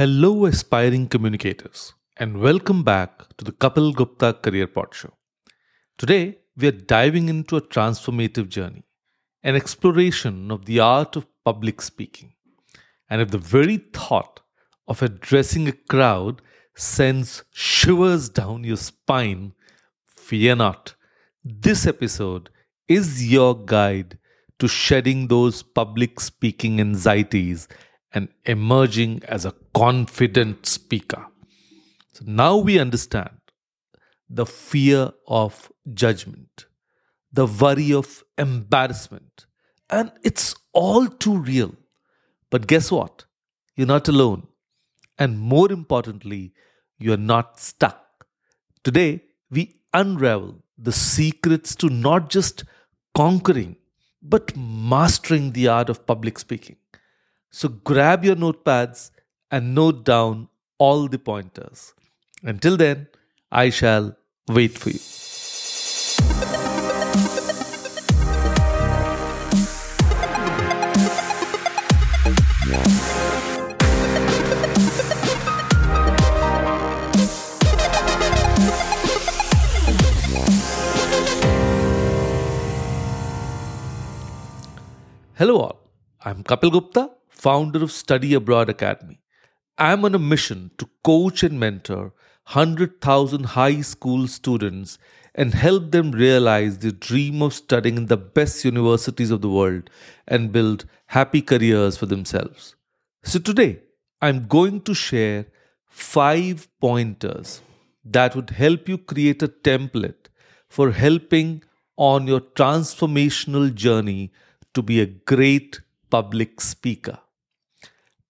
Hello, aspiring communicators, and welcome back to the Kapil Gupta Career Pod Show. Today, we are diving into a transformative journey, an exploration of the art of public speaking. And if the very thought of addressing a crowd sends shivers down your spine, fear not. This episode is your guide to shedding those public speaking anxieties and emerging as a confident speaker. So now we understand the fear of judgment, the worry of embarrassment, and it's all too real. But guess what? You're not alone. And more importantly, you're not stuck. Today, we unravel the secrets to not just conquering, but mastering the art of public speaking. So grab your notepads and note down all the pointers. Until then, I shall wait for you. Hello, all. I'm Kapil Gupta, founder of Study Abroad Academy. I'm on a mission to coach and mentor 100,000 high school students and help them realize their dream of studying in the best universities of the world and build happy careers for themselves. So, today I'm going to share five pointers that would help you create a template for helping on your transformational journey to be a great public speaker.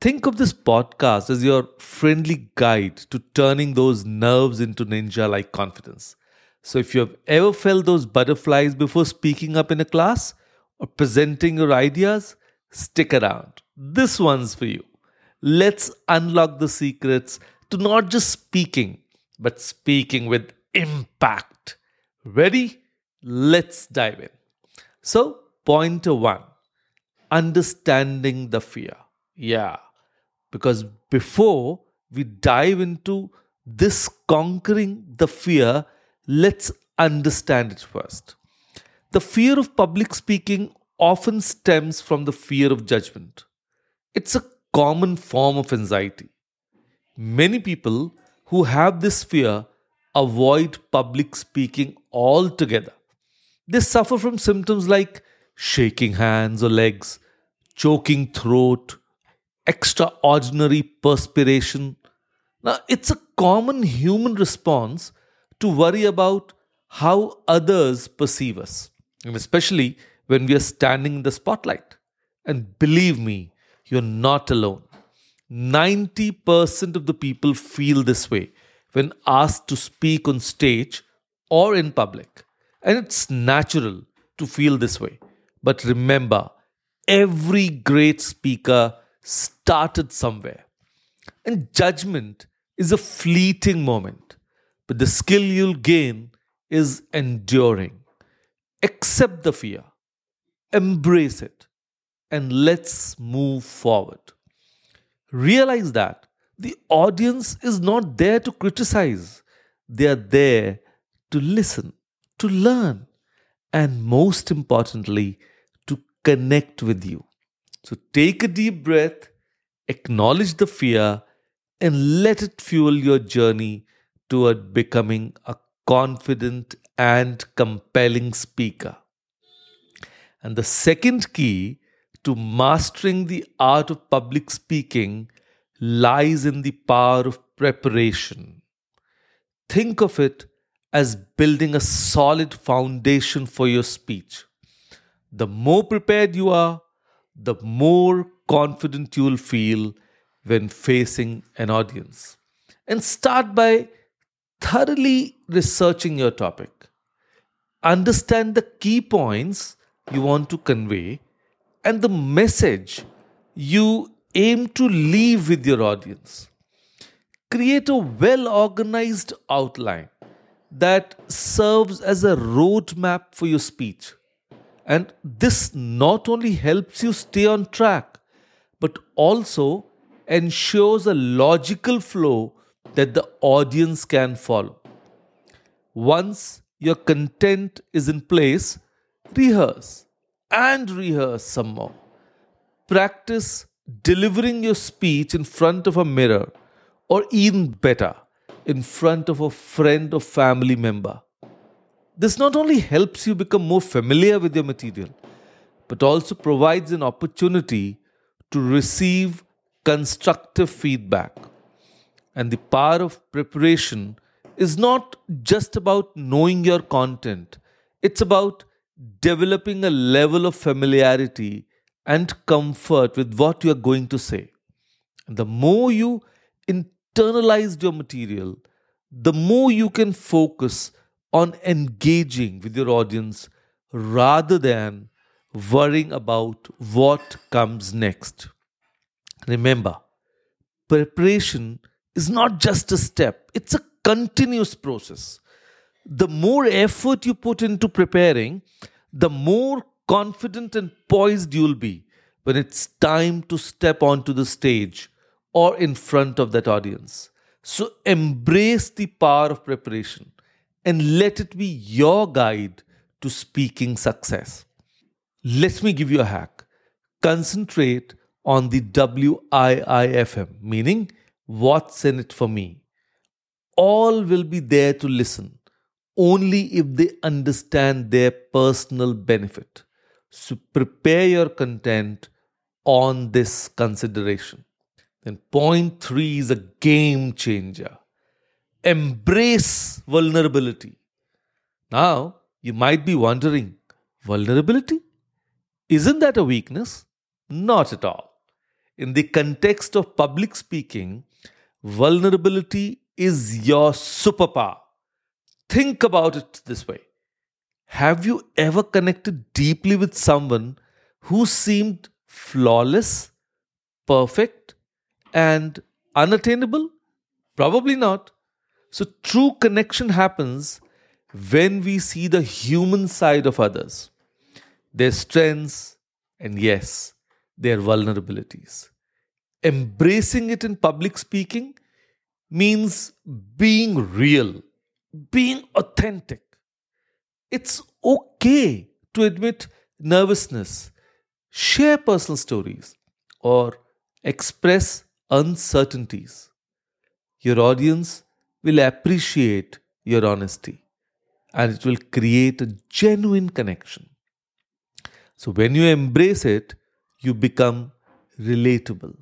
Think of this podcast as your friendly guide to turning those nerves into ninja like confidence. So, if you have ever felt those butterflies before speaking up in a class or presenting your ideas, stick around. This one's for you. Let's unlock the secrets to not just speaking, but speaking with impact. Ready? Let's dive in. So, pointer one understanding the fear. Yeah, because before we dive into this conquering the fear, let's understand it first. The fear of public speaking often stems from the fear of judgment. It's a common form of anxiety. Many people who have this fear avoid public speaking altogether. They suffer from symptoms like shaking hands or legs, choking throat, extraordinary perspiration. Now, it's a common human response to worry about how others perceive us, and especially when we are standing in the spotlight. And believe me, you're not alone. 90% of the people feel this way when asked to speak on stage or in public. And it's natural to feel this way. But remember, every great speaker started somewhere. And judgment is a fleeting moment, but the skill you'll gain is enduring. Accept the fear, embrace it, and let's move forward. Realize that the audience is not there to criticize, they are there to listen, to learn, and most importantly, to connect with you. So take a deep breath, acknowledge the fear, and let it fuel your journey toward becoming a confident and compelling speaker. And the second key to mastering the art of public speaking lies in the power of preparation. Think of it as building a solid foundation for your speech. The more prepared you are, the more confident you'll feel when facing an audience. And start by thoroughly researching your topic. Understand the key points you want to convey and the message you aim to leave with your audience. Create a well organized outline that serves as a roadmap for your speech. And this not only helps you stay on track, but also ensures a logical flow that the audience can follow. Once your content is in place, rehearse and rehearse some more. Practice delivering your speech in front of a mirror, or even better, in front of a friend or family member. This not only helps you become more familiar with your material, but also provides an opportunity to receive constructive feedback. And the power of preparation is not just about knowing your content, it's about developing a level of familiarity and comfort with what you are going to say. The more you internalize your material, the more you can focus on engaging with your audience rather than worrying about what comes next. Remember, preparation is not just a step, it's a continuous process. The more effort you put into preparing, the more confident and poised you'll be when it's time to step onto the stage or in front of that audience. So embrace the power of preparation and let it be your guide to speaking success. Let me give you a hack. Concentrate on the WIIFM, meaning what's in it for me. All will be there to listen only if they understand their personal benefit. So prepare your content on this consideration. Then, point three is a game changer. Embrace vulnerability. Now, you might be wondering vulnerability? Isn't that a weakness? Not at all. In the context of public speaking, vulnerability is your superpower. Think about it this way Have you ever connected deeply with someone who seemed flawless, perfect, and unattainable? Probably not. So, true connection happens when we see the human side of others, their strengths, and yes, their vulnerabilities. Embracing it in public speaking means being real, being authentic. It's okay to admit nervousness, share personal stories, or express uncertainties. Your audience will appreciate your honesty and it will create a genuine connection. So, when you embrace it, you become relatable.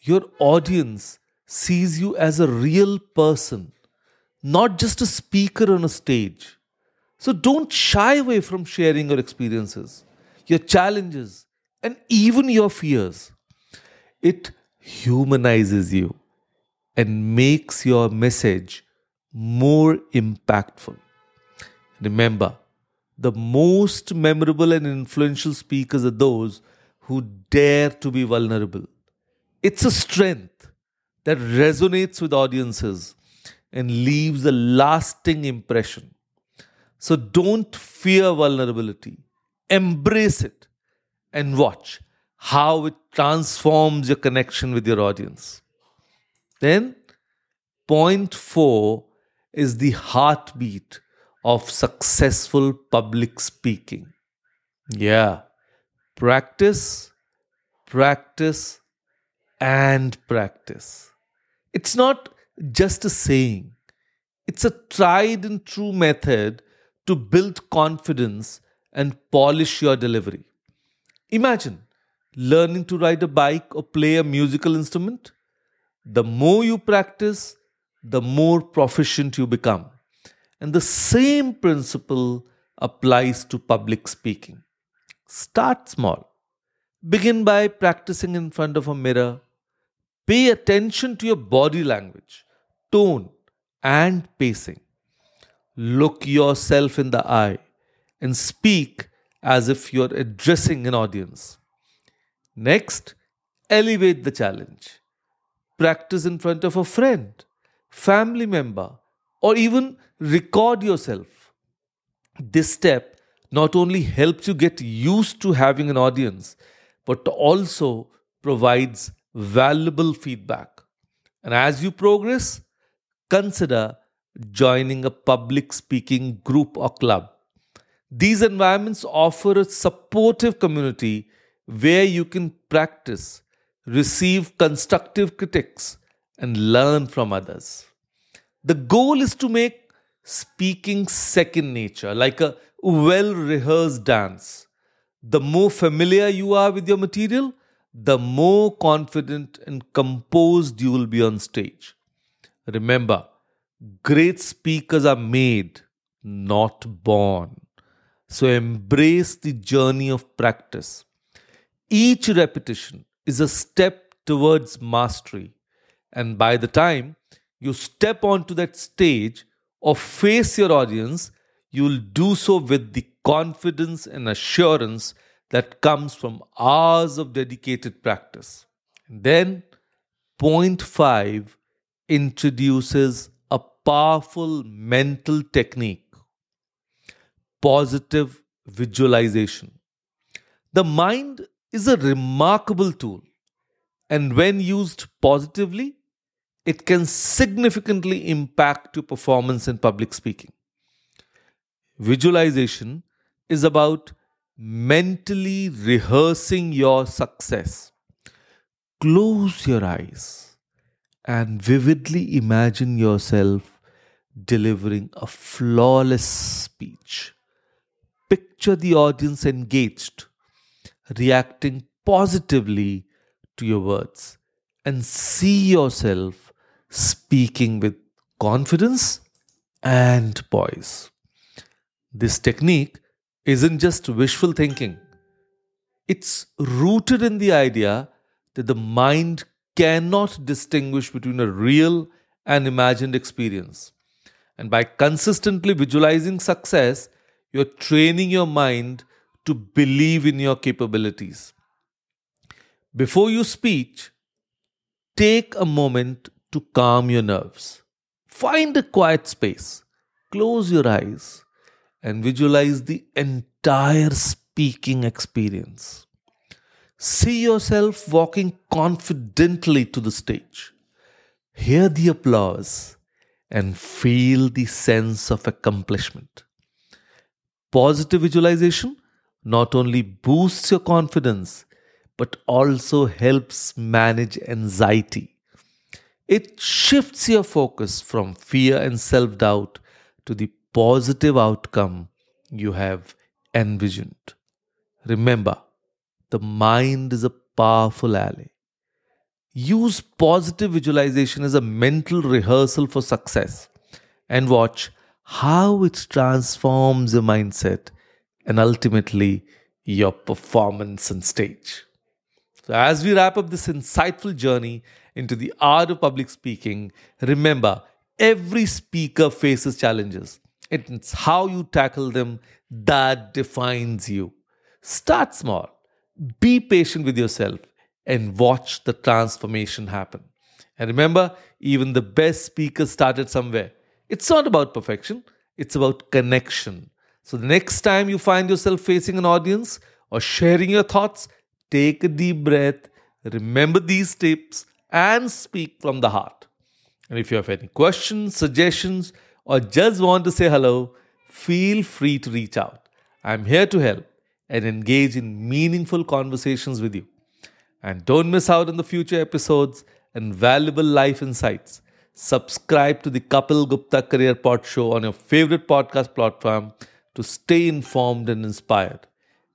Your audience sees you as a real person, not just a speaker on a stage. So, don't shy away from sharing your experiences, your challenges, and even your fears. It humanizes you and makes your message more impactful. Remember, the most memorable and influential speakers are those who dare to be vulnerable. It's a strength that resonates with audiences and leaves a lasting impression. So don't fear vulnerability, embrace it, and watch how it transforms your connection with your audience. Then, point four is the heartbeat of successful public speaking. Yeah, practice, practice, and practice. It's not just a saying, it's a tried and true method to build confidence and polish your delivery. Imagine learning to ride a bike or play a musical instrument the more you practice, the more proficient you become. And the same principle applies to public speaking. Start small. Begin by practicing in front of a mirror. Pay attention to your body language, tone, and pacing. Look yourself in the eye and speak as if you're addressing an audience. Next, elevate the challenge practice in front of a friend, family member, or even record yourself. This step not only helps you get used to having an audience, but also provides valuable feedback. And as you progress, consider joining a public speaking group or club. These environments offer a supportive community where you can practice, receive constructive critics, and learn from others. The goal is to make speaking second nature, like a well rehearsed dance. The more familiar you are with your material, the more confident and composed you will be on stage. Remember, great speakers are made, not born. So embrace the journey of practice. Each repetition is a step towards mastery. And by the time you step onto that stage or face your audience, you'll do so with the confidence and assurance that comes from hours of dedicated practice. Then, point five introduces a powerful mental technique positive visualization. The mind is a remarkable tool, and when used positively, it can significantly impact your performance in public speaking. Visualization is about mentally rehearsing your success. Close your eyes and vividly imagine yourself delivering a flawless speech. Picture the audience engaged, reacting positively to your words, and see yourself speaking with confidence and poise. This technique isn't just wishful thinking, it's rooted in the idea that the mind cannot distinguish between a real and imagined experience. And by consistently visualizing success, you're training your mind to believe in your capabilities. Before you speak, take a moment to calm your nerves. Find a quiet space, close your eyes, and visualize the entire speaking experience. See yourself walking confidently to the stage. Hear the applause and feel the sense of accomplishment. Positive visualization not only boosts your confidence but also helps manage anxiety. It shifts your focus from fear and self doubt to the positive outcome you have envisioned. Remember, the mind is a powerful ally. Use positive visualization as a mental rehearsal for success and watch how it transforms your mindset and ultimately your performance on stage. So, as we wrap up this insightful journey into the art of public speaking, remember every speaker faces challenges. It's how you tackle them that defines you. Start small, be patient with yourself, and watch the transformation happen. And remember, even the best speakers started somewhere. It's not about perfection, it's about connection. So the next time you find yourself facing an audience or sharing your thoughts, take a deep breath, remember these tips, and speak from the heart. And if you have any questions, suggestions, or just want to say hello, feel free to reach out. I'm here to help and engage in meaningful conversations with you. And don't miss out on the future episodes and valuable life insights. Subscribe to the Kapil Gupta Career Pod Show on your favorite podcast platform to stay informed and inspired.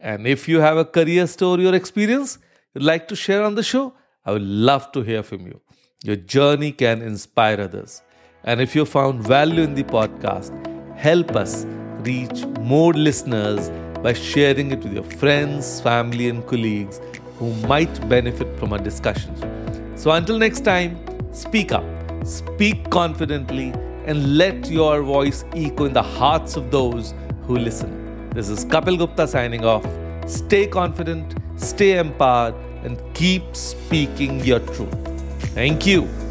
And if you have a career story or experience you'd like to share on the show, I would love to hear from you. Your journey can inspire others. And if you found value in the podcast, help us reach more listeners by sharing it with your friends, family, and colleagues who might benefit from our discussions. So until next time, speak up, speak confidently, and let your voice echo in the hearts of those who listen. This is Kapil Gupta signing off. Stay confident, stay empowered, and keep speaking your truth. Thank you.